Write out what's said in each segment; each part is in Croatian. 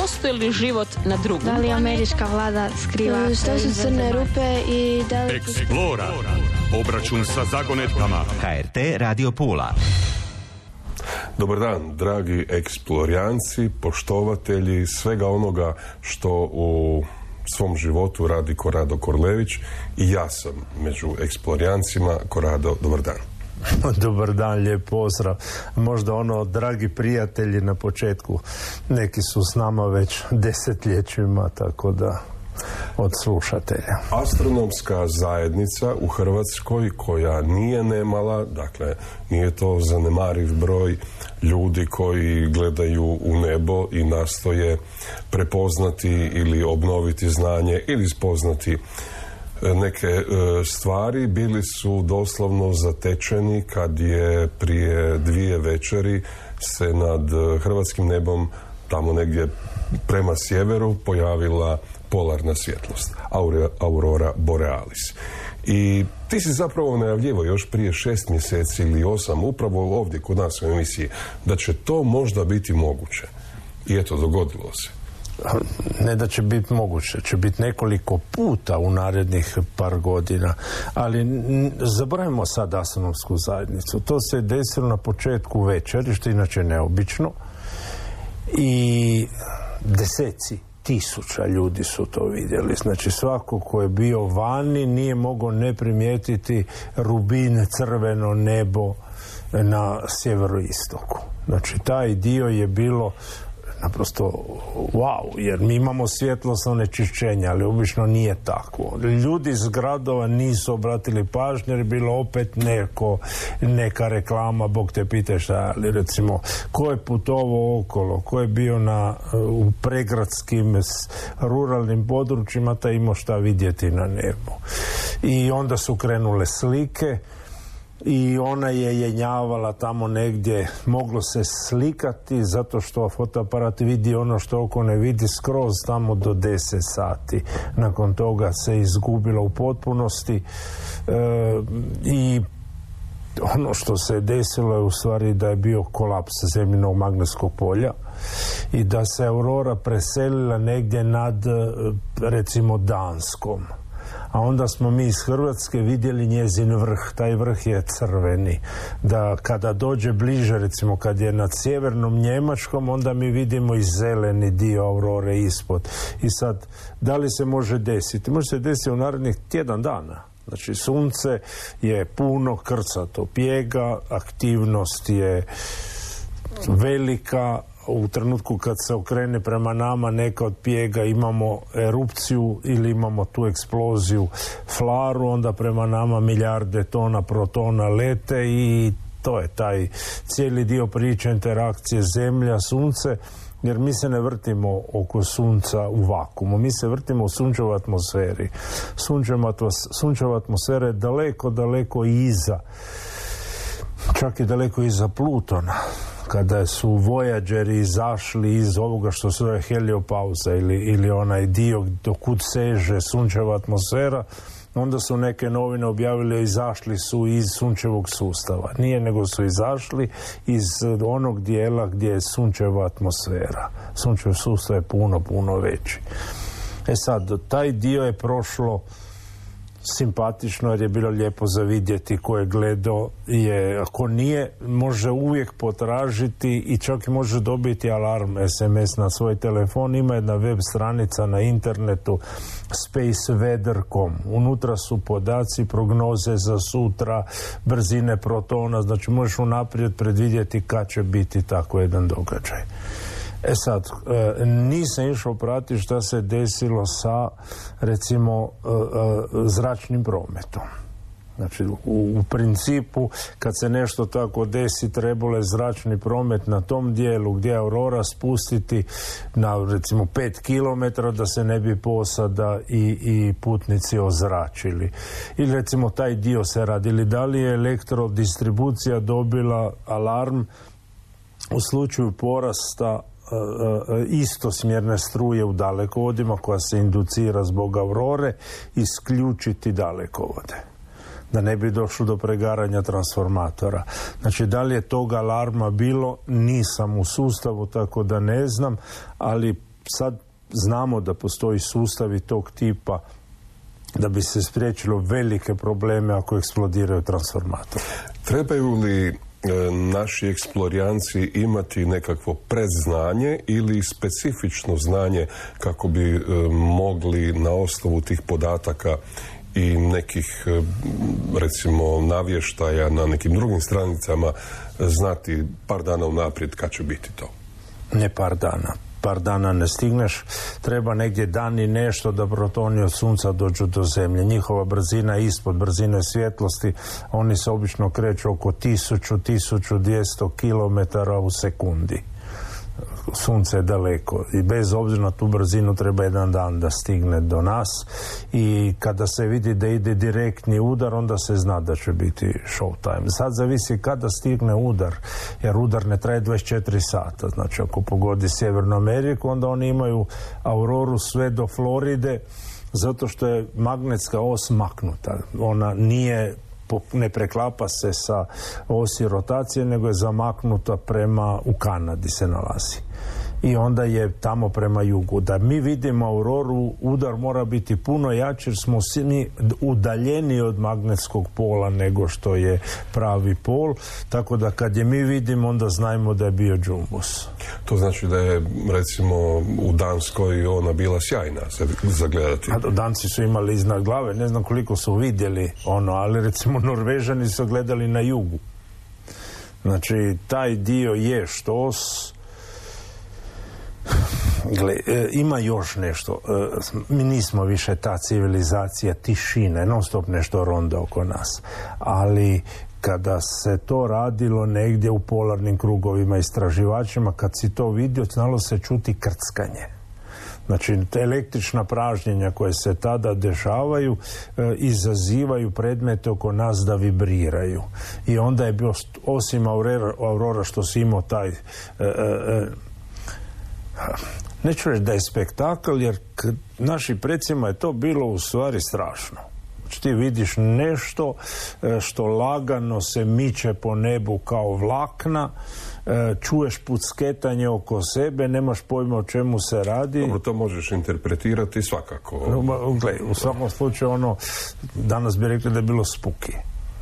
postoji li život na drugom? Da li američka vlada skriva... Što su crne rupe i da li... Eksplora. Obračun sa zagonetkama. HRT Radio Pula. Dobar dan, dragi eksplorijanci, poštovatelji svega onoga što u svom životu radi Korado Korlević i ja sam među eksplorijancima. Korado, dobar dan. Dobar dan, lijep pozdrav. Možda ono, dragi prijatelji na početku, neki su s nama već desetljećima, tako da od slušatelja. Astronomska zajednica u Hrvatskoj koja nije nemala, dakle nije to zanemariv broj ljudi koji gledaju u nebo i nastoje prepoznati ili obnoviti znanje ili spoznati neke e, stvari bili su doslovno zatečeni kad je prije dvije večeri se nad hrvatskim nebom tamo negdje prema sjeveru pojavila polarna svjetlost, aurora borealis. I ti si zapravo najavljivo još prije šest mjeseci ili osam, upravo ovdje kod nas u emisiji, da će to možda biti moguće. I eto, dogodilo se. Ne da će biti moguće, će biti nekoliko puta u narednih par godina, ali zaboravimo sad astronomsku zajednicu. To se desilo na početku večeri, što inače neobično, i deseci tisuća ljudi su to vidjeli. Znači svako ko je bio vani nije mogao ne primijetiti rubine, crveno nebo na sjeveroistoku. Znači taj dio je bilo naprosto wow, jer mi imamo svjetlosno onečišćenje, ali obično nije tako. Ljudi iz gradova nisu obratili pažnju jer je bilo opet neko, neka reklama, Bog te pite šta, ali recimo, ko je putovao okolo, ko je bio na, u pregradskim ruralnim područjima, taj imao šta vidjeti na nebu. I onda su krenule slike, i ona je jenjavala tamo negdje. Moglo se slikati zato što fotoaparat vidi ono što oko ne vidi skroz tamo do 10 sati. Nakon toga se izgubila u potpunosti. E, i ono što se desilo je u stvari da je bio kolaps zemljinog magnetskog polja i da se aurora preselila negdje nad e, recimo Danskom a onda smo mi iz Hrvatske vidjeli njezin vrh, taj vrh je crveni, da kada dođe bliže, recimo kad je nad sjevernom Njemačkom, onda mi vidimo i zeleni dio aurore ispod. I sad, da li se može desiti? Može se desiti u narednih tjedan dana. Znači, sunce je puno krcato pjega, aktivnost je velika, u trenutku kad se okrene prema nama neka od pjega imamo erupciju ili imamo tu eksploziju flaru, onda prema nama milijarde tona protona lete i to je taj cijeli dio priče interakcije zemlja, sunce jer mi se ne vrtimo oko sunca u vakumu, mi se vrtimo u sunčevoj atmosferi. Sunčeva atmosfera je daleko, daleko iza, čak i daleko iza Plutona kada su Voyageri izašli iz ovoga što se zove heliopauza ili, ili onaj dio kud seže sunčeva atmosfera, onda su neke novine objavili izašli su iz sunčevog sustava. Nije nego su izašli iz onog dijela gdje je sunčeva atmosfera. Sunčev sustav je puno, puno veći. E sad, taj dio je prošlo simpatično jer je bilo lijepo za vidjeti ko je gledao je, ako nije može uvijek potražiti i čak i može dobiti alarm SMS na svoj telefon. Ima jedna web stranica na internetu spaceweather.com unutra su podaci, prognoze za sutra brzine protona. Znači možeš unaprijed predvidjeti kad će biti tako jedan događaj E sad, e, nisam išao pratiti šta se desilo sa recimo e, e, zračnim prometom. Znači, u, principu, kad se nešto tako desi, trebalo je zračni promet na tom dijelu gdje je Aurora spustiti na, recimo, pet kilometara da se ne bi posada i, i putnici ozračili. Ili, recimo, taj dio se radili. Da li je elektrodistribucija dobila alarm u slučaju porasta istosmjerne struje u dalekovodima koja se inducira zbog aurore isključiti dalekovode da ne bi došlo do pregaranja transformatora. Znači, da li je toga alarma bilo, nisam u sustavu, tako da ne znam, ali sad znamo da postoji sustavi tog tipa da bi se spriječilo velike probleme ako eksplodiraju transformator. Trebaju li e, naši eksplorijanci imati nekakvo predznanje ili specifično znanje kako bi e, mogli na osnovu tih podataka i nekih e, recimo navještaja na nekim drugim stranicama znati par dana unaprijed kad će biti to? Ne par dana par dana ne stigneš, treba negdje dan i nešto da protoni od sunca dođu do zemlje. Njihova brzina je ispod brzine svjetlosti, oni se obično kreću oko 1000-1200 km u sekundi sunce je daleko i bez obzira na tu brzinu treba jedan dan da stigne do nas i kada se vidi da ide direktni udar onda se zna da će biti show time. Sad zavisi kada stigne udar jer udar ne traje 24 sata znači ako pogodi Sjevernu Ameriku onda oni imaju auroru sve do Floride zato što je magnetska os maknuta. Ona nije ne preklapa se sa osi rotacije, nego je zamaknuta prema, u Kanadi se nalazi i onda je tamo prema jugu. Da mi vidimo auroru, udar mora biti puno jači jer smo mi udaljeni od magnetskog pola nego što je pravi pol, tako da kad je mi vidimo onda znajmo da je bio džumbus. To znači da je recimo u Danskoj ona bila sjajna za gledati. A Danci su imali iznad glave, ne znam koliko su vidjeli ono, ali recimo Norvežani su gledali na jugu. Znači, taj dio je štos, Gle, e, ima još nešto. E, mi nismo više ta civilizacija tišine, non stop nešto ronda oko nas. Ali kada se to radilo negdje u polarnim krugovima istraživačima, kad si to vidio, znalo se čuti krckanje. Znači, električna pražnjenja koje se tada dešavaju e, izazivaju predmete oko nas da vibriraju. I onda je bio, osim aurora, aurora što si imao taj neću reći da je spektakl, jer našim predsima je to bilo u stvari strašno. Znači ti vidiš nešto e, što lagano se miče po nebu kao vlakna, e, čuješ pucketanje oko sebe, nemaš pojma o čemu se radi. Dobro, to možeš interpretirati svakako. u svakom slučaju ono, danas bi rekli da je bilo spuki.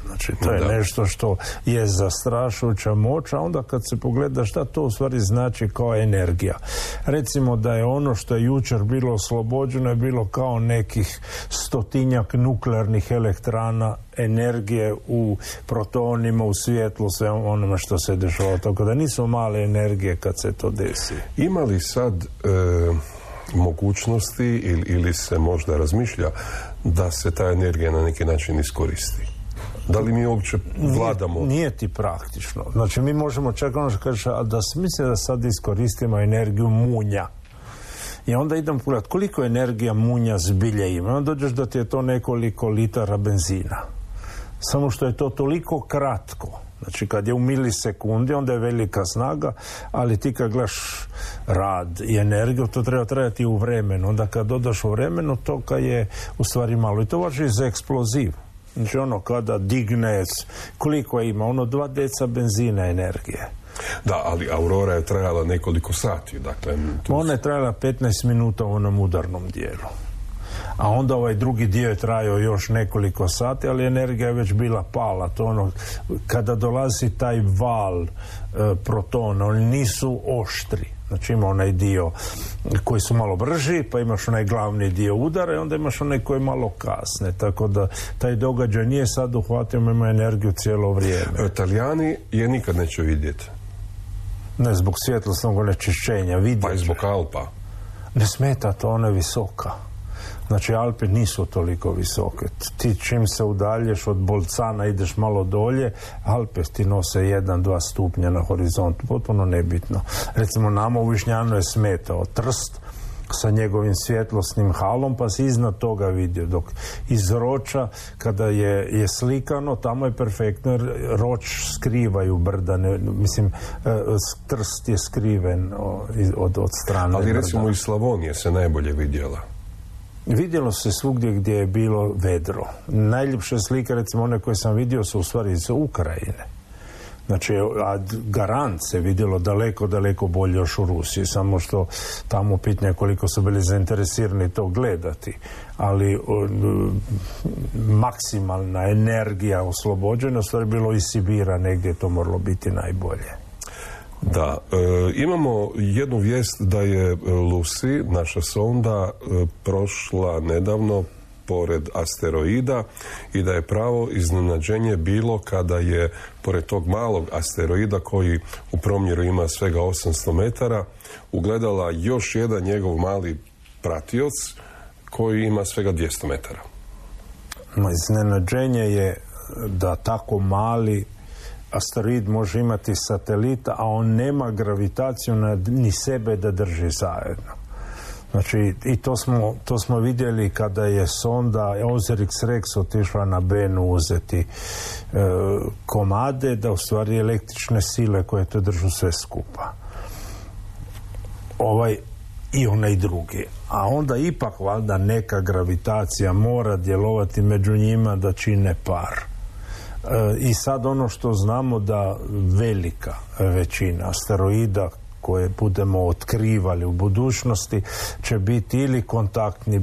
Znači, to je nešto što je zastrašujuća moć, a onda kad se pogleda šta to u stvari znači kao energija. Recimo da je ono što je jučer bilo oslobođeno je bilo kao nekih stotinjak nuklearnih elektrana energije u protonima, u svjetlu, sve onome što se dešava. Tako da nisu male energije kad se to desi. Ima li sad e, mogućnosti ili, ili se možda razmišlja da se ta energija na neki način iskoristi? Da li mi uopće vladamo? Nije, ti praktično. Znači mi možemo čak ono što kaže, a da misle da sad iskoristimo energiju munja. I onda idem pogledati koliko energija munja zbilje ima. Onda dođeš da ti je to nekoliko litara benzina. Samo što je to toliko kratko. Znači kad je u milisekundi onda je velika snaga, ali ti kad gledaš rad i energiju, to treba trajati u vremenu. Onda kad dodaš u vremenu, toka je u stvari malo. I to važi za eksploziv. Znači ono kada digne, koliko ima, ono dva deca benzina energije. Da, ali Aurora je trajala nekoliko sati, dakle... Ona je trajala 15 minuta u onom udarnom dijelu. A onda ovaj drugi dio je trajao još nekoliko sati, ali energija je već bila pala. To ono, kada dolazi taj val e, protona, oni nisu oštri Znači ima onaj dio koji su malo brži, pa imaš onaj glavni dio udara i onda imaš onaj koji malo kasne. Tako da taj događaj nije sad uhvatio, ima energiju cijelo vrijeme. Italijani je nikad neće vidjeti. Ne, zbog svjetlosnog onečišćenja. Vidjet Pa i zbog Alpa. Ne smeta to, ona je visoka. Znači Alpe nisu toliko visoke. Ti čim se udalješ od Bolcana ideš malo dolje, Alpe ti nose jedan, dva stupnja na horizontu. Potpuno nebitno. Recimo nama u Višnjanu je smetao Trst sa njegovim svjetlosnim halom pa se iznad toga vidio dok iz roča kada je, je slikano tamo je perfektno roč skrivaju brda ne, mislim e, trst je skriven od, od strane ali recimo iz Slavonije se najbolje vidjela Vidjelo se svugdje gdje je bilo vedro. Najljepše slike, recimo one koje sam vidio, su u stvari iz Ukrajine Znači, a garant se vidjelo daleko, daleko bolje još u Rusiji, samo što tamo pitanje koliko su bili zainteresirani to gledati. Ali maksimalna energija oslobođena, stvari bilo i Sibira, negdje to moralo biti najbolje. Da, e, imamo jednu vijest da je Lucy, naša sonda, e, prošla nedavno pored asteroida i da je pravo iznenađenje bilo kada je pored tog malog asteroida koji u promjeru ima svega 800 metara ugledala još jedan njegov mali pratioc koji ima svega 200 metara. Iznenađenje je da tako mali asteroid može imati satelita, a on nema gravitaciju na, ni sebe da drži zajedno. Znači, i to smo, to smo vidjeli kada je sonda Osiris Rex otišla na Benu uzeti e, komade, da u stvari električne sile koje to držu sve skupa. Ovaj i onaj drugi. A onda ipak valjda neka gravitacija mora djelovati među njima da čine par. E, I sad ono što znamo da velika većina asteroida koje budemo otkrivali u budućnosti će biti ili kontaktni e,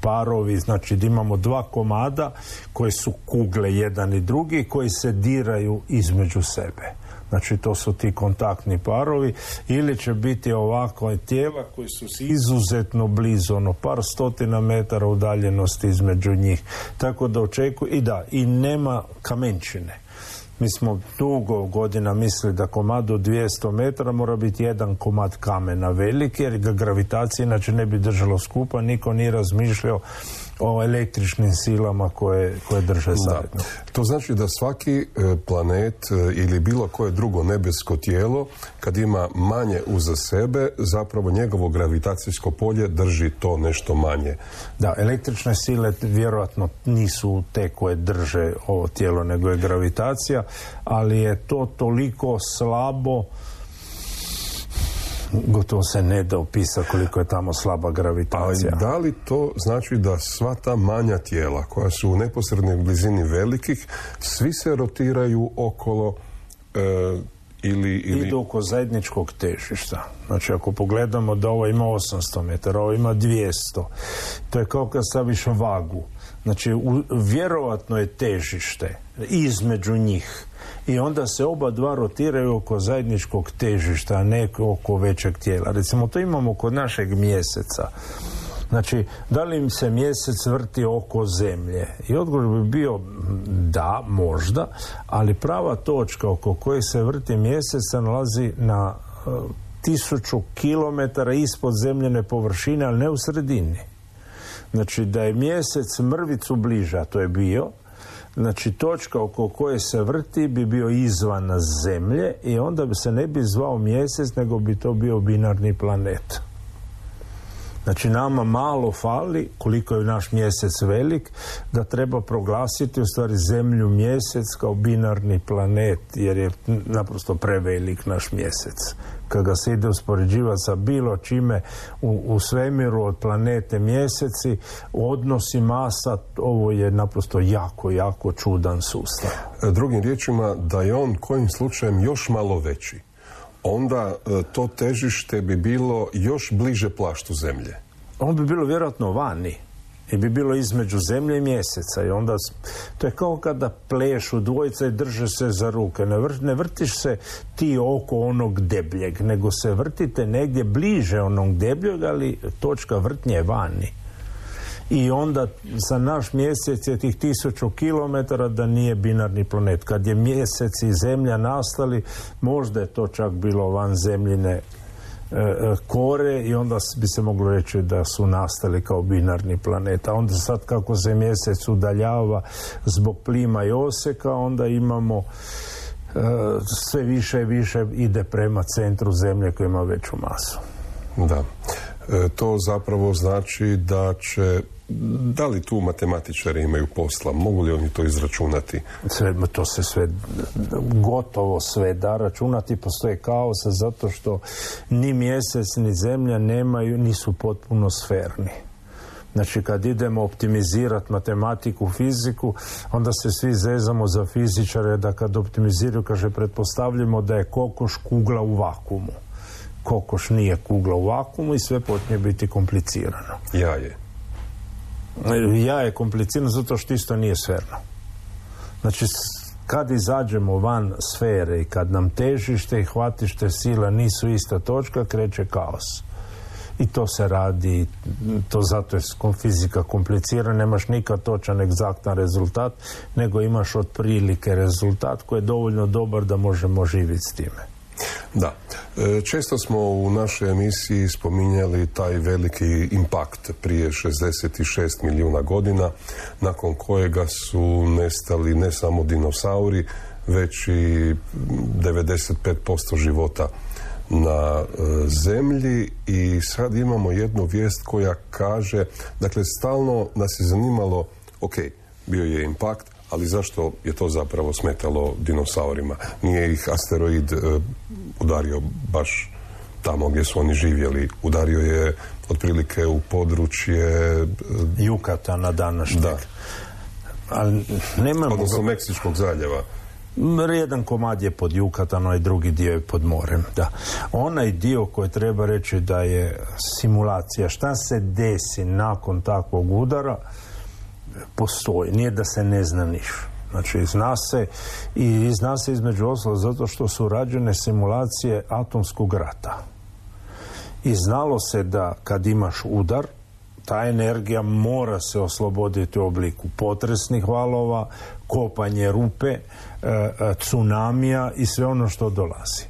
parovi, znači da imamo dva komada koje su kugle jedan i drugi koji se diraju između sebe. Znači to su ti kontaktni parovi ili će biti ovako tijela koji su izuzetno blizu, ono par stotina metara udaljenosti između njih. Tako da očekuju i da, i nema kamenčine. Mi smo dugo godina mislili da komad od 200 metara mora biti jedan komad kamena veliki jer ga gravitacija inače ne bi držalo skupa, niko nije razmišljao o električnim silama koje, koje drže zajedno. To znači da svaki e, planet e, ili bilo koje drugo nebesko tijelo kad ima manje uza sebe zapravo njegovo gravitacijsko polje drži to nešto manje. Da, električne sile vjerojatno nisu te koje drže ovo tijelo nego je gravitacija, ali je to toliko slabo gotovo se ne da opisa koliko je tamo slaba gravitacija. Ali da li to znači da sva ta manja tijela koja su u neposrednoj blizini velikih, svi se rotiraju okolo e, ili, ili... Idu oko zajedničkog težišta. Znači ako pogledamo da ovo ima 800 metara, ovo ima 200, to je kao kad staviš vagu. Znači u, vjerovatno je težište između njih i onda se oba dva rotiraju oko zajedničkog težišta, a ne oko većeg tijela. Recimo, to imamo kod našeg mjeseca. Znači, da li im se mjesec vrti oko zemlje? I odgovor bi bio da, možda, ali prava točka oko koje se vrti mjesec se nalazi na e, tisuću kilometara ispod zemljene površine, ali ne u sredini. Znači, da je mjesec mrvicu bliže, a to je bio, Znači točka oko koje se vrti bi bio izvan zemlje i onda bi se ne bi zvao mjesec nego bi to bio binarni planet. Znači nama malo fali, koliko je naš mjesec velik, da treba proglasiti u stvari zemlju mjesec kao binarni planet, jer je naprosto prevelik naš mjesec. Kad ga se ide uspoređivati sa bilo čime u, u svemiru od planete mjeseci, odnosi masa, ovo je naprosto jako, jako čudan sustav. Drugim riječima, da je on kojim slučajem još malo veći onda e, to težište bi bilo još bliže plaštu zemlje. On bi bilo vjerojatno vani i bi bilo između zemlje i mjeseca i onda to je kao kada plešu dvojica i drže se za ruke ne, ne vrtiš se ti oko onog debljeg nego se vrtite negdje bliže onog debljeg ali točka vrtnje je vani i onda za naš mjesec je tih tisuću kilometara da nije binarni planet. Kad je mjesec i zemlja nastali, možda je to čak bilo van zemljine kore i onda bi se moglo reći da su nastali kao binarni planet. A onda sad kako se mjesec udaljava zbog plima i oseka, onda imamo e, sve više i više ide prema centru zemlje koja ima veću masu. Da. to zapravo znači da će da li tu matematičari imaju posla? Mogu li oni to izračunati? Sve, to se sve, gotovo sve da računati. Postoje kaos zato što ni mjesec ni zemlja nemaju, nisu potpuno sferni. Znači kad idemo optimizirati matematiku, fiziku, onda se svi zezamo za fizičare da kad optimiziraju, kaže, pretpostavljamo da je kokoš kugla u vakumu. Kokoš nije kugla u vakumu i sve počne biti komplicirano. Ja je. Ja je komplicirano zato što isto nije sferno. Znači, kad izađemo van sfere i kad nam težište i hvatište sila nisu ista točka, kreće kaos i to se radi, to zato je fizika komplicirana, nemaš nikad točan egzaktan rezultat, nego imaš otprilike rezultat koji je dovoljno dobar da možemo živjeti s time. Da. E, često smo u našoj emisiji spominjali taj veliki impakt prije 66 milijuna godina, nakon kojega su nestali ne samo dinosauri, već i 95% života na e, zemlji i sad imamo jednu vijest koja kaže, dakle stalno nas je zanimalo, ok, bio je impakt, ali zašto je to zapravo smetalo dinosaurima? Nije ih asteroid e, udario baš tamo gdje su oni živjeli. Udario je otprilike u područje... Jukata na današnjeg. Da. Ali nemamo... Odnosno Meksičkog zaljeva. Jedan komad je pod Jukatanom, i drugi dio je pod morem. Da. Onaj dio koji treba reći da je simulacija, šta se desi nakon takvog udara, postoji. Nije da se ne zna niš. Znači, zna se i zna se između ostalog zato što su rađene simulacije atomskog rata. I znalo se da kad imaš udar, ta energija mora se osloboditi u obliku potresnih valova, kopanje rupe, e, e, tsunamija i sve ono što dolazi.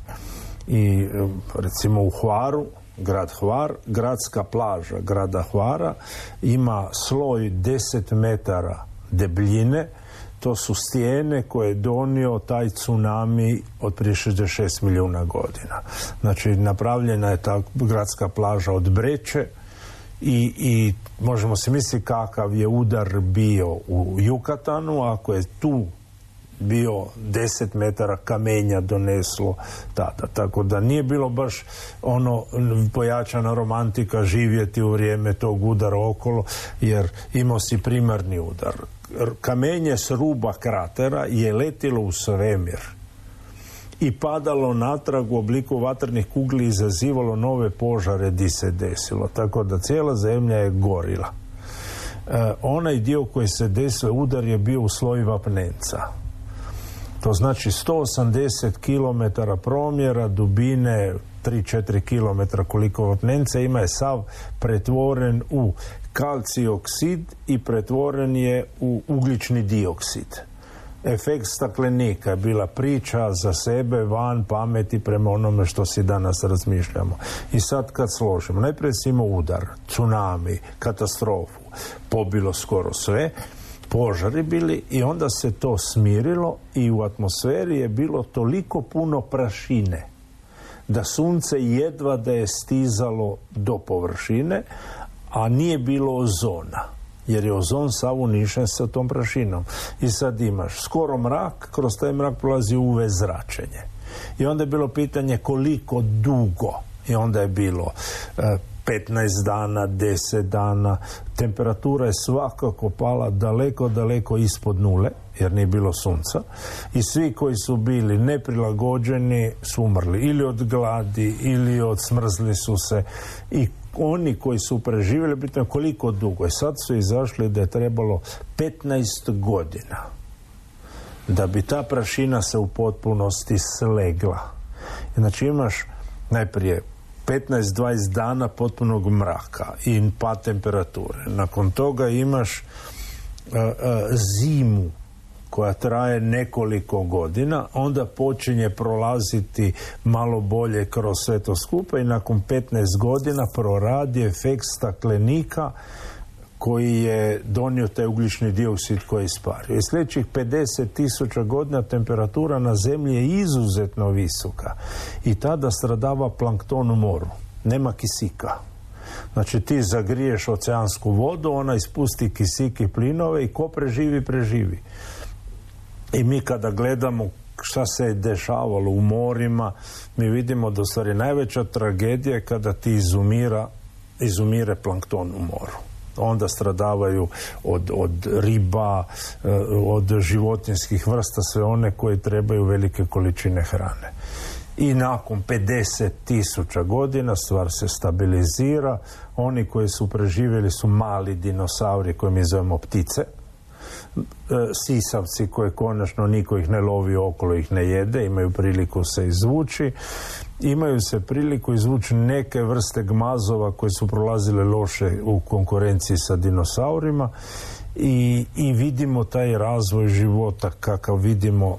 I e, recimo u Hvaru, grad Hvar, gradska plaža grada Hvara ima sloj 10 metara debljine, to su stijene koje je donio taj tsunami od prije 66 milijuna godina. Znači, napravljena je ta gradska plaža od breće, i, i možemo se misliti kakav je udar bio u Jukatanu ako je tu bio 10 metara kamenja doneslo tada. Tako da nije bilo baš ono pojačana romantika živjeti u vrijeme tog udara okolo, jer imao si primarni udar. Kamenje s ruba kratera je letilo u svemir i padalo natrag u obliku vatrnih kugli i izazivalo nove požare di se desilo. Tako da cijela zemlja je gorila. E, onaj dio koji se desio, udar je bio u sloju vapnenca. To znači 180 km promjera, dubine 3-4 km koliko vapnenca ima je sav pretvoren u kalci oksid i pretvoren je u ugljični dioksid efekt staklenika je bila priča za sebe, van pameti prema onome što si danas razmišljamo. I sad kad složimo, najprije si udar, tsunami, katastrofu, pobilo skoro sve, požari bili i onda se to smirilo i u atmosferi je bilo toliko puno prašine da sunce jedva da je stizalo do površine, a nije bilo ozona jer je ozon sav unišen sa tom prašinom. I sad imaš skoro mrak, kroz taj mrak prolazi UV zračenje. I onda je bilo pitanje koliko dugo. I onda je bilo e, 15 dana, 10 dana. Temperatura je svakako pala daleko, daleko ispod nule, jer nije bilo sunca. I svi koji su bili neprilagođeni su umrli. Ili od gladi, ili od smrzli su se. I oni koji su preživjeli, bitno koliko dugo. I sad su izašli da je trebalo 15 godina da bi ta prašina se u potpunosti slegla. Znači imaš najprije 15-20 dana potpunog mraka i pa temperature. Nakon toga imaš zimu koja traje nekoliko godina, onda počinje prolaziti malo bolje kroz sve to skupa i nakon 15 godina proradi efekt staklenika koji je donio taj ugljični dioksid koji je ispario. I sljedećih 50 tisuća godina temperatura na zemlji je izuzetno visoka i tada stradava plankton u moru. Nema kisika. Znači ti zagriješ oceansku vodu, ona ispusti kisik i plinove i ko preživi, preživi. I mi kada gledamo šta se je dešavalo u morima, mi vidimo da stvari najveća tragedija je kada ti izumira, izumire plankton u moru. Onda stradavaju od, od riba, e, od životinskih vrsta, sve one koje trebaju velike količine hrane. I nakon 50 tisuća godina stvar se stabilizira. Oni koji su preživjeli su mali dinosauri koje mi zovemo ptice. E, sisavci koje konačno niko ih ne lovi okolo, ih ne jede, imaju priliku se izvući imaju se priliku izvući neke vrste gmazova koje su prolazile loše u konkurenciji sa dinosaurima i, i vidimo taj razvoj života kakav vidimo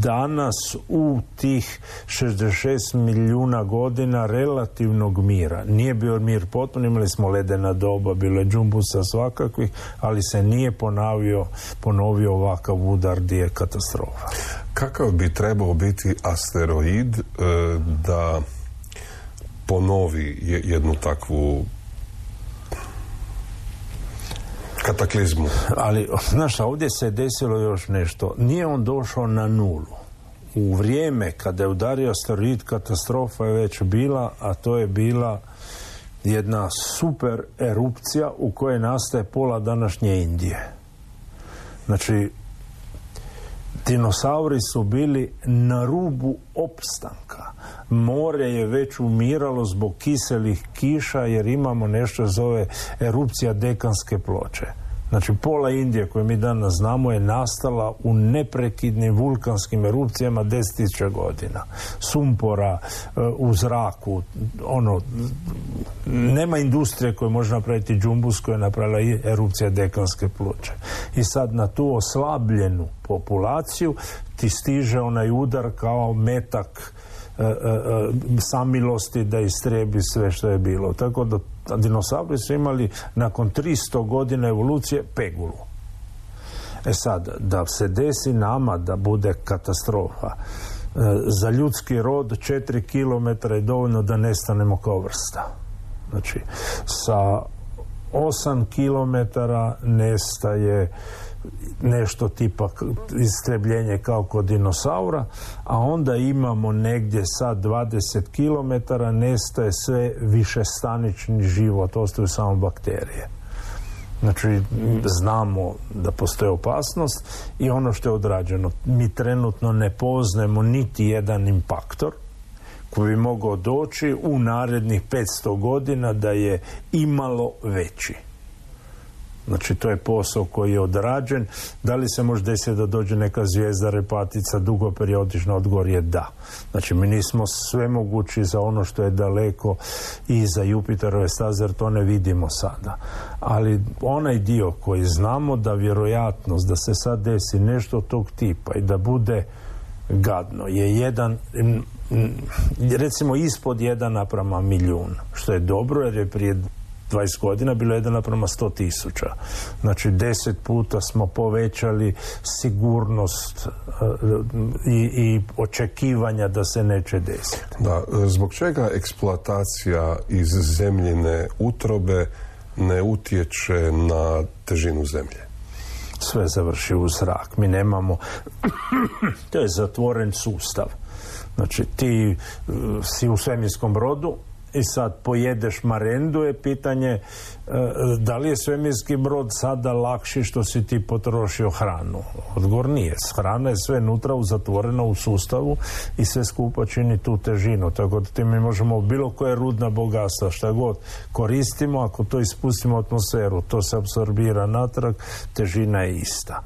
danas u tih 66 milijuna godina relativnog mira. Nije bio mir potpuno, imali smo ledena doba, bilo je džumbusa svakakvih, ali se nije ponavio, ponovio ovakav udar gdje je katastrofa. Kakav bi trebao biti asteroid e, da ponovi jednu takvu kataklizmu? Ali, znaš, ovdje se desilo još nešto. Nije on došao na nulu. U vrijeme kada je udario asteroid, katastrofa je već bila, a to je bila jedna super erupcija u kojoj nastaje pola današnje Indije. Znači, Dinosauri su bili na rubu opstanka. More je već umiralo zbog kiselih kiša jer imamo nešto zove erupcija dekanske ploče. Znači pola Indije koje mi danas znamo je nastala u neprekidnim vulkanskim erupcijama 10.000 godina. Sumpora e, u zraku, ono, nema industrije koje može napraviti džumbus koja je napravila erupcija dekanske pluće. I sad na tu oslabljenu populaciju ti stiže onaj udar kao metak samilosti da istrebi sve što je bilo. Tako da dinosauri su imali nakon 300 godina evolucije pegulu. E sad, da se desi nama da bude katastrofa, e, za ljudski rod 4 km je dovoljno da nestanemo kao vrsta. Znači, sa 8 km nestaje nešto tipa istrebljenje kao kod dinosaura, a onda imamo negdje sad 20 km nestaje sve višestanični život, ostaju samo bakterije. Znači, znamo da postoji opasnost i ono što je odrađeno. Mi trenutno ne poznajemo niti jedan impaktor koji bi mogao doći u narednih 500 godina da je imalo veći. Znači to je posao koji je odrađen. Da li se može desiti da dođe neka zvijezda repatica dugo periodično odgovor je da. Znači mi nismo sve mogući za ono što je daleko i za Jupiterove staze jer to ne vidimo sada. Ali onaj dio koji znamo da vjerojatnost da se sad desi nešto tog tipa i da bude gadno je jedan recimo ispod jedan naprama milijun što je dobro jer je prije 20 godina bilo jedan naprema 100 tisuća. Znači deset puta smo povećali sigurnost e, i, i očekivanja da se neće desiti. Da, zbog čega eksploatacija iz zemljine utrobe ne utječe na težinu zemlje? Sve završi u zrak. Mi nemamo... to je zatvoren sustav. Znači ti e, si u svemirskom brodu, i sad pojedeš marendu je pitanje e, da li je svemirski brod sada lakši što si ti potrošio hranu. Odgovor nije. Hrana je sve nutra zatvorena u sustavu i sve skupa čini tu težinu. Tako da ti mi možemo bilo koje rudna bogatstva šta god koristimo, ako to ispustimo atmosferu, to se apsorbira natrag, težina je ista.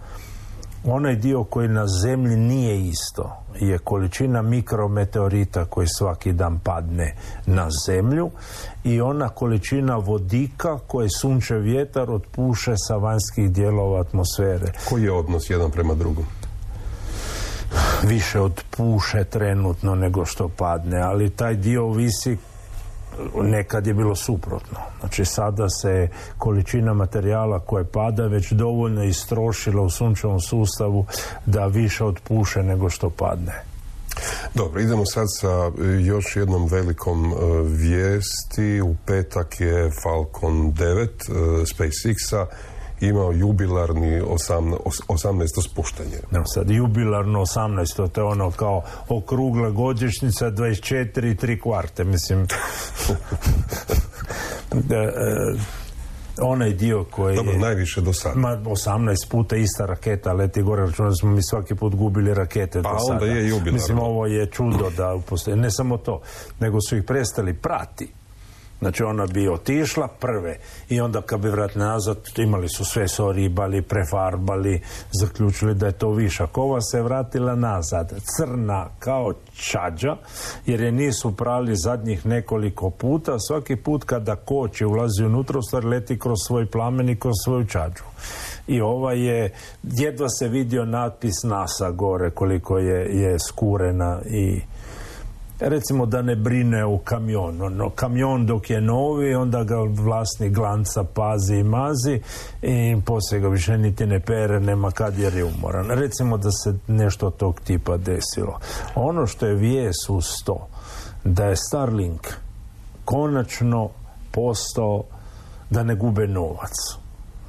Onaj dio koji na zemlji nije isto je količina mikrometeorita koji svaki dan padne na zemlju i ona količina vodika koje sunče vjetar otpuše sa vanjskih dijelova atmosfere. Koji je odnos jedan prema drugom? Više otpuše trenutno nego što padne, ali taj dio visi nekad je bilo suprotno. Znači sada se količina materijala koje pada već dovoljno istrošila u sunčevom sustavu da više otpuše nego što padne. Dobro, idemo sad sa e, još jednom velikom e, vijesti. U petak je Falcon 9 uh, SpaceX-a imao jubilarni 18. spuštanje. No, sad jubilarno 18. to je ono kao okrugla godišnjica 24 i 3 kvarte, mislim. da, e, onaj dio koji Dobro, je... najviše do sada. Ma, 18 puta ista raketa leti gore, računam da smo mi svaki put gubili rakete Pa do onda sada. je jubilarno. Mislim, ovo je čudo da postoji. Ne samo to, nego su ih prestali prati. Znači ona bi otišla prve i onda kad bi vratili nazad imali su sve soribali, prefarbali, zaključili da je to višak. Ova se vratila nazad, crna kao čađa, jer je nisu prali zadnjih nekoliko puta. Svaki put kada koči ulazi unutra, u stvari leti kroz svoj plamen i kroz svoju čađu. I ova je, jedva se vidio natpis NASA gore koliko je, je skurena i recimo da ne brine u kamion. No, kamion dok je novi, onda ga vlasnik glanca pazi i mazi i poslije ga više niti ne pere, nema kad jer je umoran. Recimo da se nešto tog tipa desilo. Ono što je vijes uz to, da je Starlink konačno postao da ne gube novac.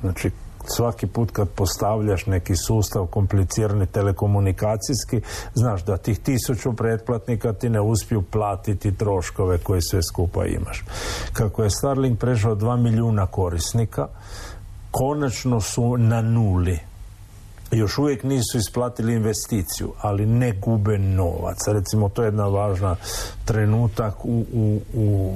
Znači, svaki put kad postavljaš neki sustav komplicirani telekomunikacijski, znaš da tih tisuću pretplatnika ti ne uspiju platiti troškove koje sve skupa imaš. Kako je Starlink prešao dva milijuna korisnika, konačno su na nuli još uvijek nisu isplatili investiciju, ali ne gube novac. Recimo, to je jedna važna trenutak u, u, u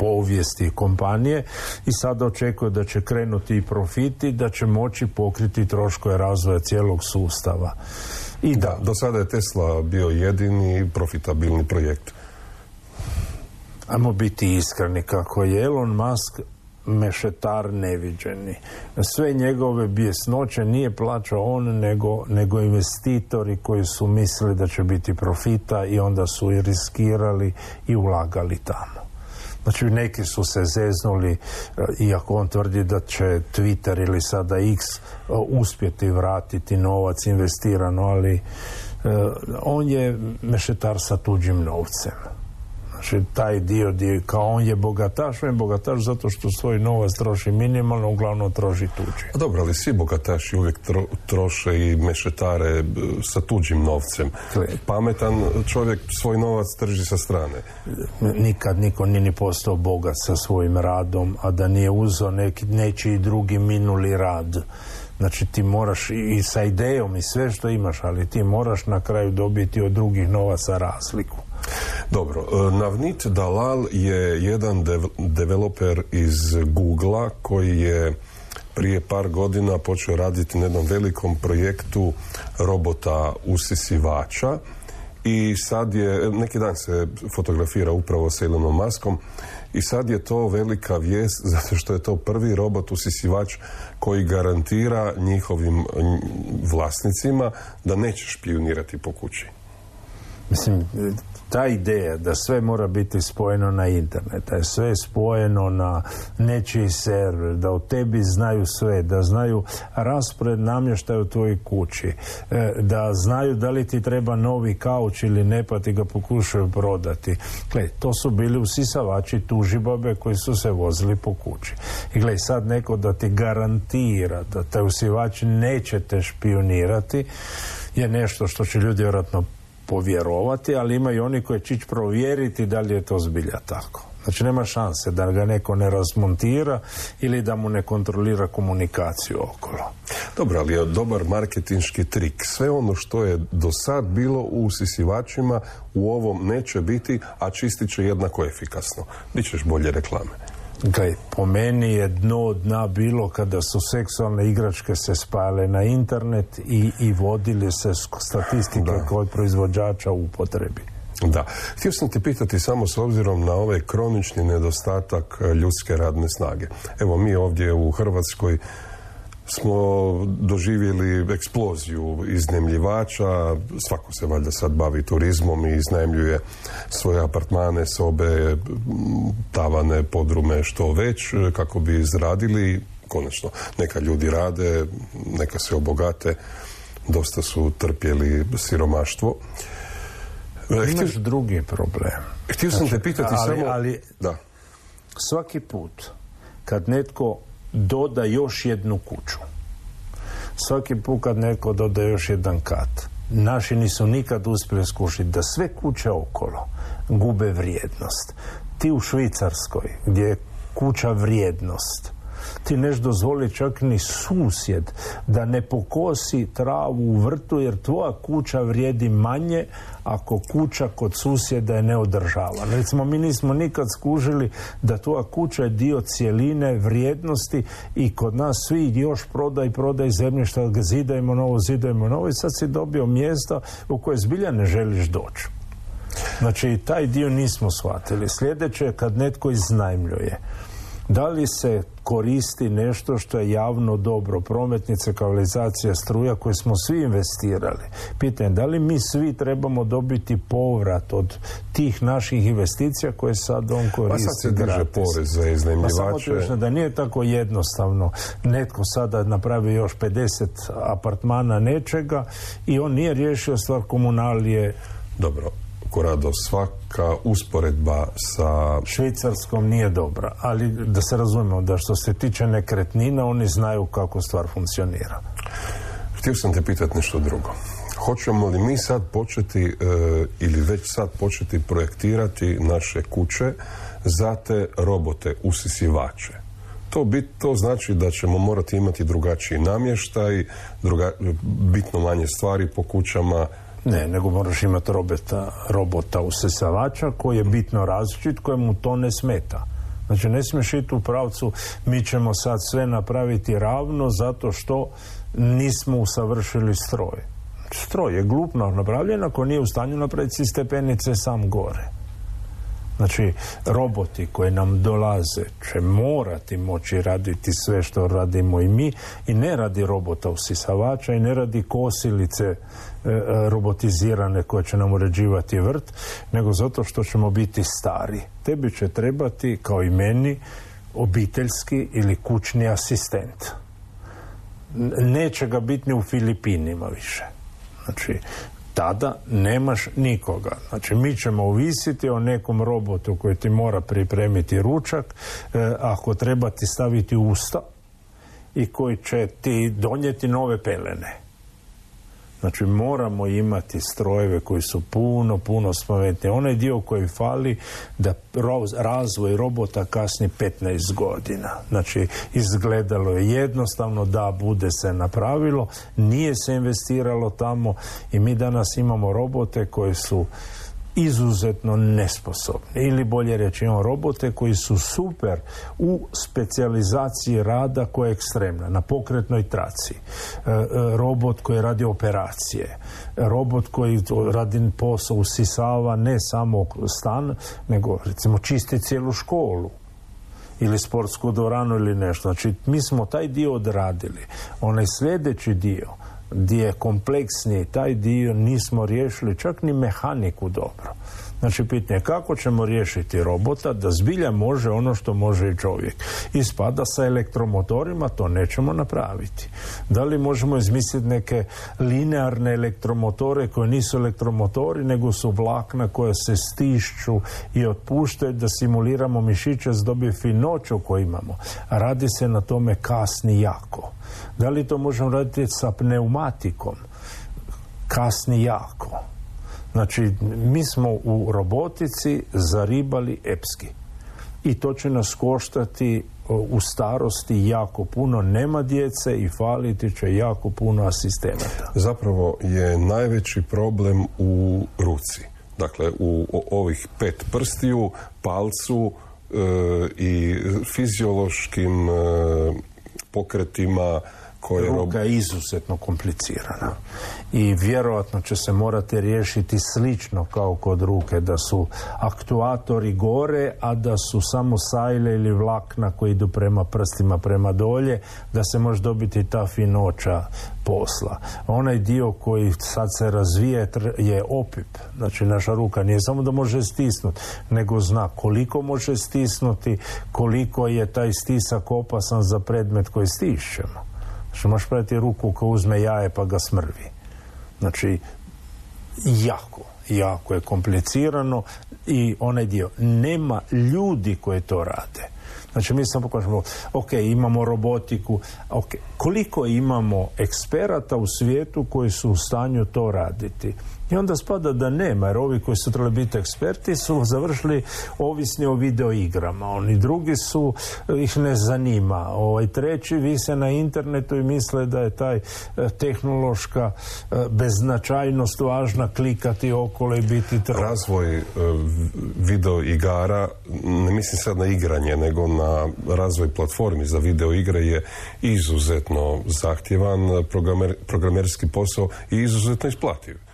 povijesti kompanije i sada očekuje da će krenuti i profiti, da će moći pokriti troškove razvoja cijelog sustava. I da, Do sada je Tesla bio jedini profitabilni projekt. ajmo biti iskreni, kako je Elon Musk mešetar neviđeni. Sve njegove bjesnoće nije plaćao on, nego, nego investitori koji su mislili da će biti profita i onda su i riskirali i ulagali tamo. Znači neki su se zeznuli, e, iako on tvrdi da će Twitter ili sada X e, uspjeti vratiti novac investirano, ali e, on je mešetar sa tuđim novcem. Znači taj dio gdje kao on je bogataš, on je bogataš zato što svoj novac troši minimalno, uglavnom troši tuđi. A dobro, ali svi bogataši uvijek tro- troše i mešetare e, sa tuđim novcem. Gle. Pametan čovjek svoj novac drži sa strane. nikad niko nije ni postao bogat sa svojim radom, a da nije uzeo neki, nečiji drugi minuli rad. Znači ti moraš i, i sa idejom i sve što imaš, ali ti moraš na kraju dobiti od drugih novaca razliku. Dobro, e, Navnit Dalal je jedan dev- developer iz Googlea koji je prije par godina počeo raditi na jednom velikom projektu robota usisivača i sad je, neki dan se fotografira upravo sa Elonom Maskom i sad je to velika vijest zato što je to prvi robot usisivač koji garantira njihovim vlasnicima da neće špionirati po kući. Mislim, ta ideja da sve mora biti spojeno na internet, da je sve spojeno na nečiji server, da o tebi znaju sve, da znaju raspored namještaja u tvojoj kući, e, da znaju da li ti treba novi kauč ili ne, pa ti ga pokušaju prodati. Gle, to su bili usisavači tužibabe koji su se vozili po kući. I gle, sad neko da ti garantira da taj usivač neće te špionirati, je nešto što će ljudi vjerojatno povjerovati, ali ima i oni koji će ići provjeriti da li je to zbilja tako. Znači nema šanse da ga neko ne razmontira ili da mu ne kontrolira komunikaciju okolo. Dobro, ali je dobar marketinški trik. Sve ono što je do sad bilo u usisivačima u ovom neće biti, a čistit će jednako efikasno. Bićeš bolje reklame. Gle, po meni je dno dna bilo kada su seksualne igračke se spajale na internet i, i vodili se statistike Da. kod proizvođača u upotrebi. Da. Htio sam te pitati samo s obzirom na ovaj kronični nedostatak e, ljudske radne snage. Evo mi ovdje u Hrvatskoj smo doživjeli eksploziju iznajmljivača, svako se valjda sad bavi turizmom i iznajmljuje svoje apartmane, sobe, tavane, podrume, što već, kako bi izradili, konačno, neka ljudi rade, neka se obogate, dosta su trpjeli siromaštvo. E, htio- Imaš drugi problem. Htio sam te pitati ali, samo... ali Da. svaki put kad netko doda još jednu kuću, svaki put kad netko doda još jedan kat, naši nisu nikad uspjeli skušiti da sve kuće okolo gube vrijednost. Ti u Švicarskoj, gdje je kuća vrijednost, Ti neš dozvoli čak ni susjed da ne pokosi travu u vrtu jer tvoja kuća vrijedi manje ako kuća kod susjeda je neodržavana. Recimo, mi nismo nikad skužili da tvoja kuća je dio cijeline vrijednosti i kod nas svi još prodaj, prodaj zemljišta, zidajmo novo, zidajmo novo i sad si dobio mjesta u koje zbilja ne želiš doći. Znači, taj dio nismo shvatili. Sljedeće je kad netko iznajmljuje. Da li se koristi nešto što je javno dobro, prometnice, kanalizacija, struja koje smo svi investirali. Pitanje, da li mi svi trebamo dobiti povrat od tih naših investicija koje sad on koristi Pa sad se diže porez za iznajmljivače. Pa samo da nije tako jednostavno. Netko sada napravi još 50 apartmana nečega i on nije riješio stvar komunalije Dobro, Korado, svaka usporedba sa... Švicarskom nije dobra, ali da se razumemo da što se tiče nekretnina, oni znaju kako stvar funkcionira. Htio sam te pitati nešto drugo. Hoćemo li mi sad početi e, ili već sad početi projektirati naše kuće za te robote usisivače? To, bit, to znači da ćemo morati imati drugačiji namještaj, druga, bitno manje stvari po kućama, ne, nego moraš imati robota, robota usisavača koji je bitno različit, kojemu to ne smeta. Znači ne smiješ ići u pravcu mi ćemo sad sve napraviti ravno zato što nismo usavršili stroj. Stroj je glupno napravljen ako nije u stanju napraviti stepenice sam gore. Znači, roboti koji nam dolaze će morati moći raditi sve što radimo i mi i ne radi robota usisavača i ne radi kosilice e, e, robotizirane koje će nam uređivati vrt, nego zato što ćemo biti stari. Tebi će trebati, kao i meni, obiteljski ili kućni asistent. Neće ga biti ni u Filipinima više. Znači, tada nemaš nikoga. Znači, mi ćemo uvisiti o nekom robotu koji ti mora pripremiti ručak, e, ako treba ti staviti usta i koji će ti donijeti nove pelene. Znači moramo imati strojeve koji su puno, puno spomenutni. Onaj dio koji fali da razvoj robota kasni 15 godina. Znači izgledalo je jednostavno da bude se napravilo, nije se investiralo tamo i mi danas imamo robote koji su izuzetno nesposobni ili bolje reći imamo robote koji su super u specijalizaciji rada koja je ekstremna na pokretnoj traci e, e, robot koji radi operacije robot koji radi posao usisava ne samo stan nego recimo čisti cijelu školu ili sportsku dvoranu ili nešto. Znači, mi smo taj dio odradili. Onaj sljedeći dio gdje je kompleksniji taj dio nismo riješili čak ni mehaniku dobro. Znači, pitanje kako ćemo riješiti robota da zbilja može ono što može i čovjek. Ispada sa elektromotorima, to nećemo napraviti. Da li možemo izmisliti neke linearne elektromotore koje nisu elektromotori, nego su vlakna koja se stišću i otpuštaju da simuliramo mišiće s dobije finoću koju imamo. Radi se na tome kasni jako. Da li to možemo raditi sa pneumatikom? Kasni jako. Znači, mi smo u robotici zaribali epski. I to će nas koštati u starosti jako puno. Nema djece i faliti će jako puno asistenata. Zapravo je najveći problem u ruci. Dakle, u ovih pet prstiju, palcu e, i fiziološkim e, pokretima koje... Ruka je izuzetno komplicirana i vjerojatno će se morati riješiti slično kao kod ruke, da su aktuatori gore, a da su samo sajle ili vlakna koji idu prema prstima prema dolje, da se može dobiti ta finoća posla. Onaj dio koji sad se razvije je opip. Znači naša ruka nije samo da može stisnuti, nego zna koliko može stisnuti, koliko je taj stisak opasan za predmet koji stišćemo. Znači možeš praviti ruku ko uzme jaje pa ga smrvi. Znači, jako, jako je komplicirano i onaj dio. Nema ljudi koji to rade. Znači mi samo pokažemo, ok, imamo robotiku, ok, koliko imamo eksperata u svijetu koji su u stanju to raditi? I onda spada da nema, jer ovi koji su trebali biti eksperti su završili ovisni o videoigrama. Oni drugi su, ih ne zanima. Ovaj treći vise na internetu i misle da je taj eh, tehnološka eh, beznačajnost važna klikati okolo i biti. Razvoj e, video igara, ne mislim sad na igranje, nego na razvoj platformi za video igre je izuzetno zahtjevan programer, programerski posao i izuzetno isplativ.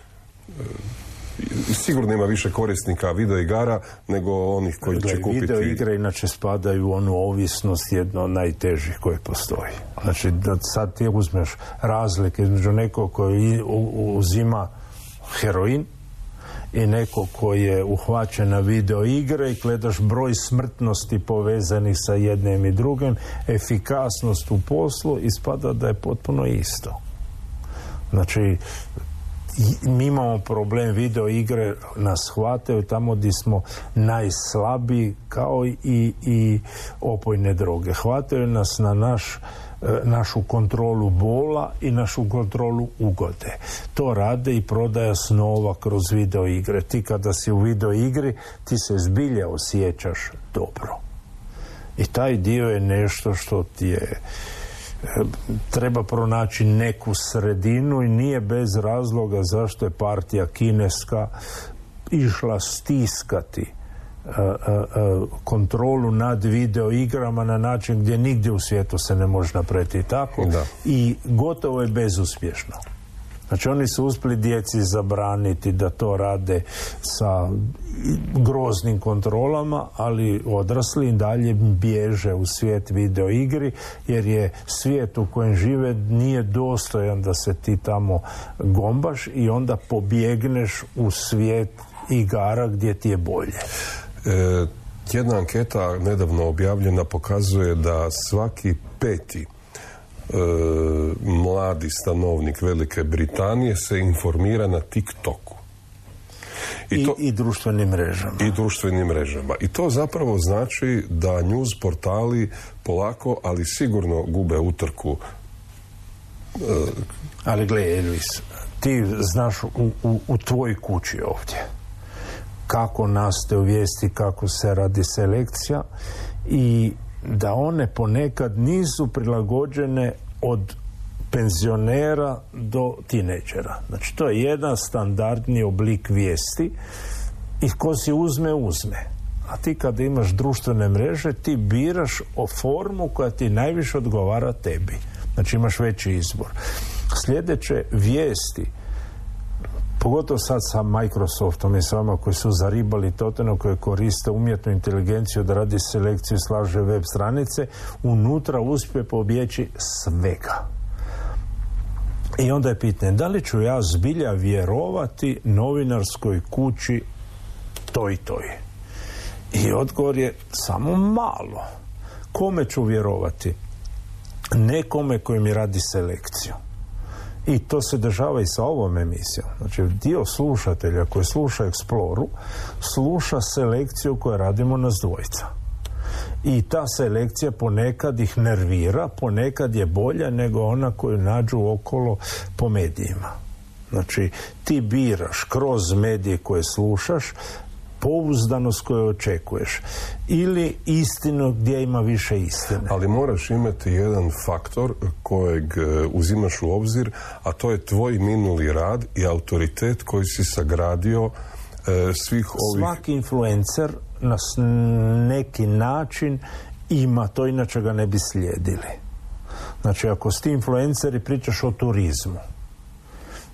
Sigurno ima više korisnika video igara nego onih koji će kupiti... Video igre inače spadaju u onu ovisnost jedno od najtežih koje postoji. Znači da sad ti uzmeš razlike između nekog koji uzima heroin i neko koji je uhvaćen na video igre i gledaš broj smrtnosti povezanih sa jednim i drugim, efikasnost u poslu ispada da je potpuno isto. Znači, mi imamo problem video igre nas hvataju tamo gdje smo najslabiji kao i, i opojne droge. Hvataju nas na naš E, našu kontrolu bola i našu kontrolu ugode. To rade i prodaja snova kroz video igre. Ti kada si u video igri, ti se zbilje osjećaš dobro. I taj dio je nešto što ti je treba pronaći neku sredinu i nije bez razloga zašto je partija kineska išla stiskati kontrolu nad video igrama na način gdje nigdje u svijetu se ne može napraviti tako i gotovo je bezuspješno. Znači oni su uspjeli djeci zabraniti da to rade sa groznim kontrolama, ali odrasli dalje bježe u svijet video igri jer je svijet u kojem žive nije dostojan da se ti tamo gombaš i onda pobjegneš u svijet igara gdje ti je bolje. E, jedna anketa nedavno objavljena pokazuje da svaki peti mladi stanovnik Velike Britanije se informira na TikToku. I, to, I, društvenim mrežama. I društvenim mrežama. I to zapravo znači da news portali polako, ali sigurno gube utrku. E, ali gle, Elvis, ti znaš u, u, u tvojoj kući ovdje kako nastoje vijesti, kako se radi selekcija i da one ponekad nisu prilagođene od penzionera do tineđera. Znači to je jedan standardni oblik vijesti i ko si uzme, uzme. A ti kada imaš društvene mreže, ti biraš o formu koja ti najviše odgovara tebi. Znači imaš veći izbor. Sljedeće vijesti pogotovo sad sa Microsoftom i s koji su zaribali toteno koje koriste umjetnu inteligenciju da radi selekciju slaže web stranice unutra uspije pobjeći svega. I onda je pitanje da li ću ja zbilja vjerovati novinarskoj kući toj toj? I odgovor je samo malo. Kome ću vjerovati? Nekome koji mi radi selekciju i to se dešava i sa ovom emisijom. Znači, dio slušatelja koji sluša Exploru sluša selekciju koju radimo na dvojica. I ta selekcija ponekad ih nervira, ponekad je bolja nego ona koju nađu okolo po medijima. Znači, ti biraš kroz medije koje slušaš pouzdanost koju očekuješ ili istinu gdje ima više istine. Ali moraš imati jedan faktor kojeg e, uzimaš u obzir, a to je tvoj minuli rad i autoritet koji si sagradio e, svih ovih... Svaki influencer na neki način ima to, inače ga ne bi slijedili. Znači, ako si ti influenceri pričaš o turizmu,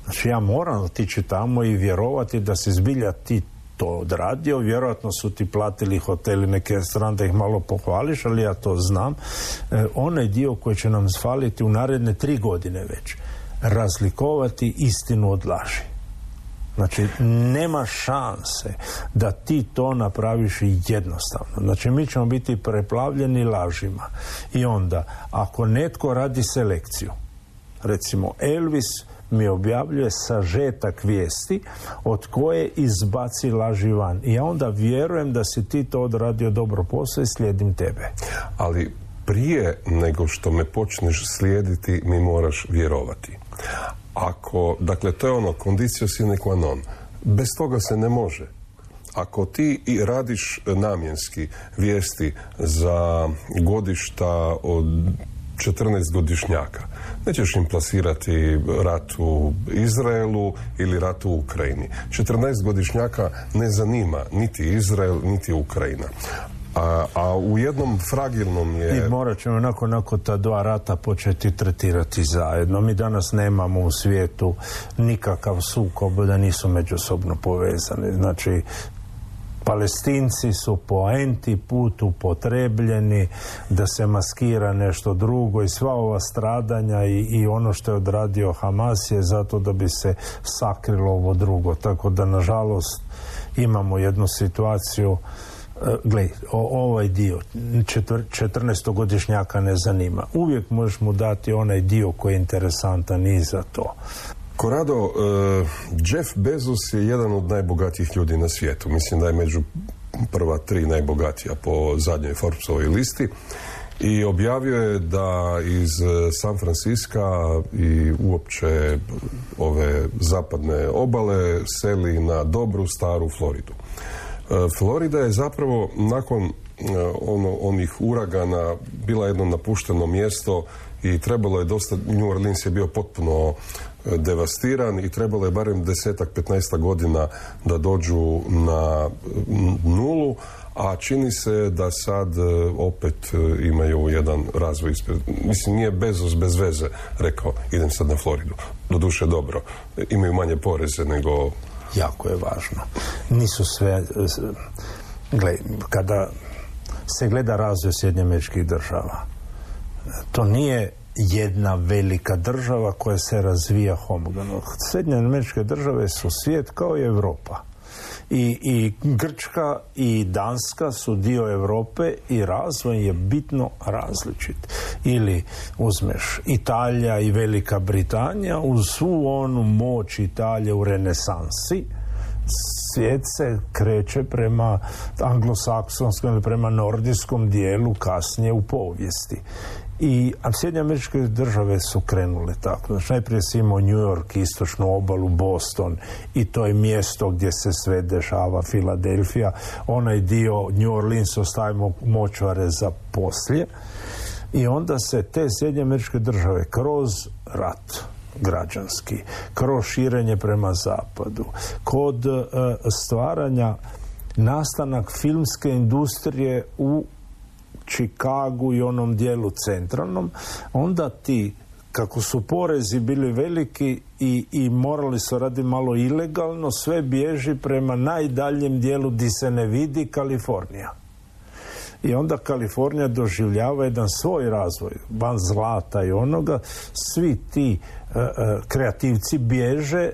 Znači ja moram otići tamo i vjerovati da se zbilja ti to odradio, vjerojatno su ti platili hoteli neke strane da ih malo pohvališ, ali ja to znam. E, onaj dio koji će nam sfaliti u naredne tri godine već, razlikovati istinu od laži. Znači, nema šanse da ti to napraviš jednostavno. Znači, mi ćemo biti preplavljeni lažima. I onda, ako netko radi selekciju, recimo Elvis mi objavljuje sažetak vijesti od koje izbaci laži van. I ja onda vjerujem da si ti to odradio dobro posao i slijedim tebe. Ali prije nego što me počneš slijediti mi moraš vjerovati. Ako, dakle, to je ono, kondicio sine qua non. Bez toga se ne može. Ako ti i radiš namjenski vijesti za godišta od 14 godišnjaka, nećeš im plasirati rat u Izraelu ili rat u Ukrajini. 14 godišnjaka ne zanima niti Izrael, niti Ukrajina. A, a u jednom fragilnom je... I morat ćemo nakon, nakon ta dva rata početi tretirati zajedno. Mi danas nemamo u svijetu nikakav sukob da nisu međusobno povezani. Znači, Palestinci su po enti put upotrebljeni da se maskira nešto drugo i sva ova stradanja i, i ono što je odradio Hamas je zato da bi se sakrilo ovo drugo. Tako da nažalost imamo jednu situaciju e, Gle, ovaj dio 14-godišnjaka ne zanima. Uvijek možeš mu dati onaj dio koji je interesantan i za to. Korado, uh, Jeff Bezos je jedan od najbogatijih ljudi na svijetu. Mislim da je među prva tri najbogatija po zadnjoj Forbesovoj listi i objavio je da iz San Francisca i uopće ove zapadne obale seli na dobru staru Floridu. Uh, Florida je zapravo nakon ono, onih uragana bila jedno napušteno mjesto i trebalo je dosta, New Orleans je bio potpuno devastiran i trebalo je barem desetak, petnaestak godina da dođu na nulu, a čini se da sad e, opet e, imaju jedan razvoj ispred. Mislim, nije Bezos bez veze rekao, idem sad na Floridu. Doduše dobro, imaju manje poreze nego... Jako je važno. Nisu sve... E, gle, kada se gleda razvoj Sjednjamečkih država, to nije jedna velika država koja se razvija homogeno. Srednje američke države su svijet kao i Europa. I, I Grčka i Danska su dio Europe i razvoj je bitno različit. Ili uzmeš Italija i Velika Britanija uz svu onu moć Italije u renesansi, svijet se kreće prema anglosaksonskom ili prema nordijskom dijelu kasnije u povijesti. I Sjedinje američke države su krenule tako. Znači, najprije si imao New York, istočnu obalu, Boston i to je mjesto gdje se sve dešava, Filadelfija. Onaj dio New Orleans ostavimo močvare za poslije. I onda se te Sjedinje američke države kroz rat građanski, kroz širenje prema zapadu, kod uh, stvaranja nastanak filmske industrije u Čikagu i onom dijelu centralnom, onda ti kako su porezi bili veliki i, i morali su raditi malo ilegalno, sve bježi prema najdaljem dijelu di se ne vidi Kalifornija. I onda Kalifornija doživljava jedan svoj razvoj, van zlata i onoga, svi ti e, e, kreativci bježe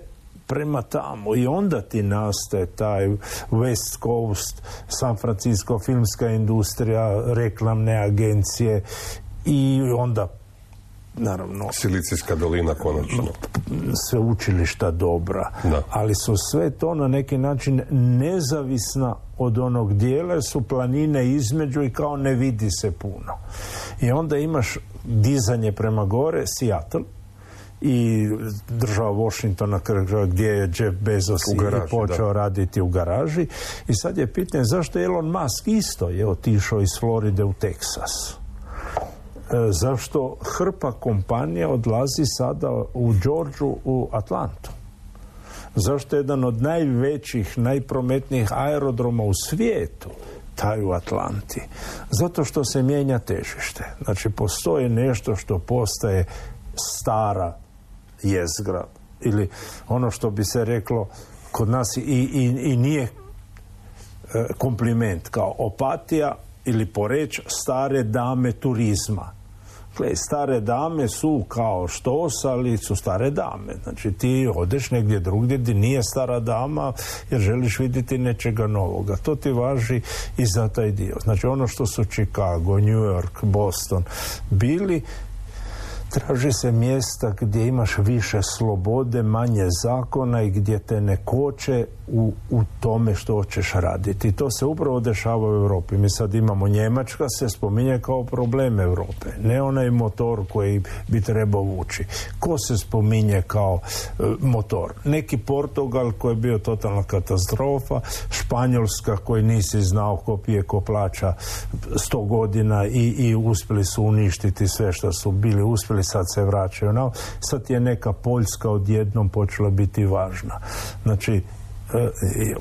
prema tamo. I onda ti nastaje taj West Coast, San Francisco filmska industrija, reklamne agencije. I onda naravno. Silicijska dolina konačno. Sve učilišta dobra. Da. ali su sve to na neki način nezavisna od onog dijela su planine između i kao ne vidi se puno. I onda imaš dizanje prema gore Seattle i država Washingtona gdje je Jeff Bezos garaži, počeo raditi u garaži? I sad je pitanje zašto Elon Musk isto je otišao iz Floride u Teksas zašto hrpa kompanija odlazi sada u Georgiju u Atlantu? Zašto je jedan od najvećih najprometnijih aerodroma u svijetu taj u Atlanti? Zato što se mijenja težište. Znači postoji nešto što postaje stara jezgra ili ono što bi se reklo kod nas i, i, i nije e, kompliment kao opatija ili poreć stare dame turizma. Gle, stare dame su kao što ali su stare dame. Znači ti odeš negdje drugdje gdje nije stara dama jer želiš vidjeti nečega novoga. To ti važi i za taj dio. Znači ono što su Chicago, New York, Boston bili Traži se mjesta gdje imaš više slobode, manje zakona i gdje te ne koče u, u tome što hoćeš raditi. To se upravo dešava u Europi. Mi sad imamo Njemačka se spominje kao problem Europe. Ne onaj motor koji bi trebao vući. Ko se spominje kao e, motor? Neki Portugal koji je bio totalna katastrofa, Španjolska koji nisi znao ko pije, ko plaća sto godina i, i uspjeli su uništiti sve što su bili uspjeli, sad se vraćaju. No, sad je neka Poljska odjednom počela biti važna. Znači, E,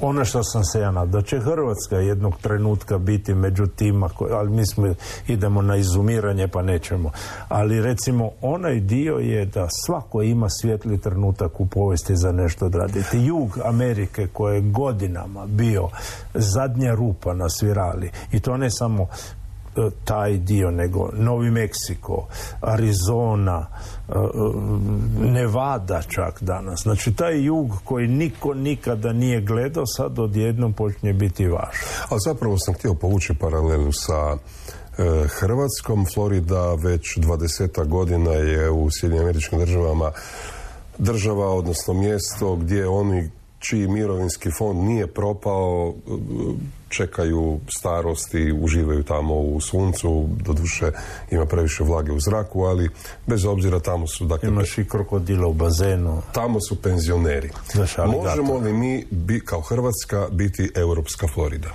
ono što sam se ja da će Hrvatska jednog trenutka biti među tima, ali mi smo idemo na izumiranje pa nećemo. Ali recimo onaj dio je da svako ima svijetli trenutak u povijesti za nešto odraditi. Jug Amerike koji je godinama bio zadnja rupa na svirali i to ne samo taj dio, nego Novi Meksiko, Arizona, e, e, Nevada čak danas. Znači taj jug koji niko nikada nije gledao, sad odjednom počinje biti važan. A zapravo sam htio povući paralelu sa Hrvatskom. Florida već 20 godina je u Sjedinim američkim državama država, odnosno mjesto gdje oni čiji mirovinski fond nije propao, čekaju starosti, uživaju tamo u suncu, doduše ima previše vlage u zraku, ali bez obzira tamo su... Dakle, Imaš i krokodila u bazenu. Tamo su penzioneri. Možemo li mi bi, kao Hrvatska biti europska Florida?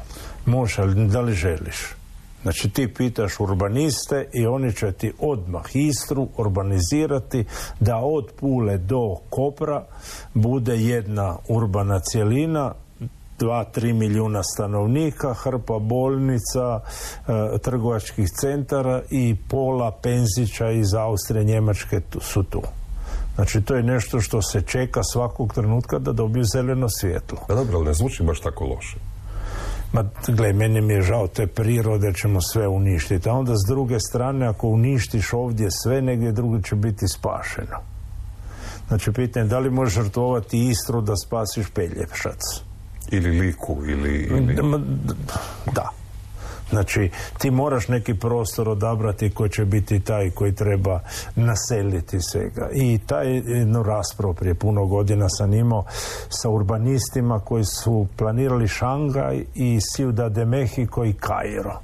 Može, ali da li želiš? Znači ti pitaš urbaniste i oni će ti odmah Istru urbanizirati da od Pule do Kopra bude jedna urbana cjelina 2-3 milijuna stanovnika, hrpa bolnica, e, trgovačkih centara i pola penzića iz Austrije, Njemačke su tu. Znači to je nešto što se čeka svakog trenutka da dobiju zeleno svjetlo. Pa dobro, ali ne zvuči baš tako loše. Ma, gle, meni mi je žao te prirode, ćemo sve uništiti. A onda s druge strane, ako uništiš ovdje sve, negdje drugo će biti spašeno. Znači, pitanje da li možeš žrtvovati Istru da spasiš Peljepšac? Ili Liku, ili... ili... Da. Znači, ti moraš neki prostor odabrati koji će biti taj koji treba naseliti svega. I taj jednu raspravu prije puno godina sam imao sa urbanistima koji su planirali Šangaj i Ciudad de Mexico i Kairo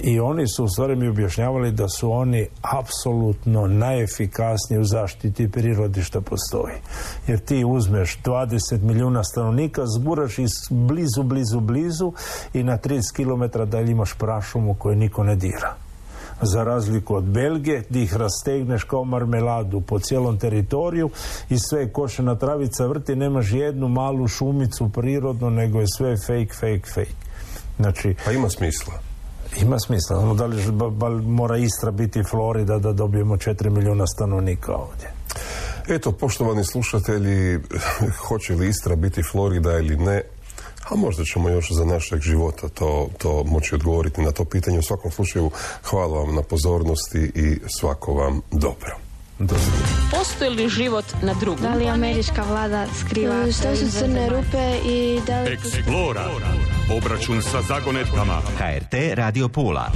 i oni su u stvari mi objašnjavali da su oni apsolutno najefikasniji u zaštiti prirodi što postoji. Jer ti uzmeš 20 milijuna stanovnika, zguraš iz blizu, blizu, blizu i na 30 km dalje imaš prašumu koju niko ne dira. Za razliku od Belgije, gdje ih rastegneš kao marmeladu po cijelom teritoriju i sve košena travica vrti, nemaš jednu malu šumicu prirodno, nego je sve fake, fake, fake. Znači, pa ima smisla. Ima smisla. Ono, da li mora Istra biti Florida da dobijemo 4 milijuna stanovnika ovdje? Eto, poštovani slušatelji, hoće li Istra biti Florida ili ne, a možda ćemo još za našeg života to, to moći odgovoriti na to pitanje. U svakom slučaju, hvala vam na pozornosti i svako vam dobro. Postoji li život na drugom? Da li američka vlada skriva? Što su crne rupe i da li... Explora. Obračun sa zagonetkama. HRT Radio Pula.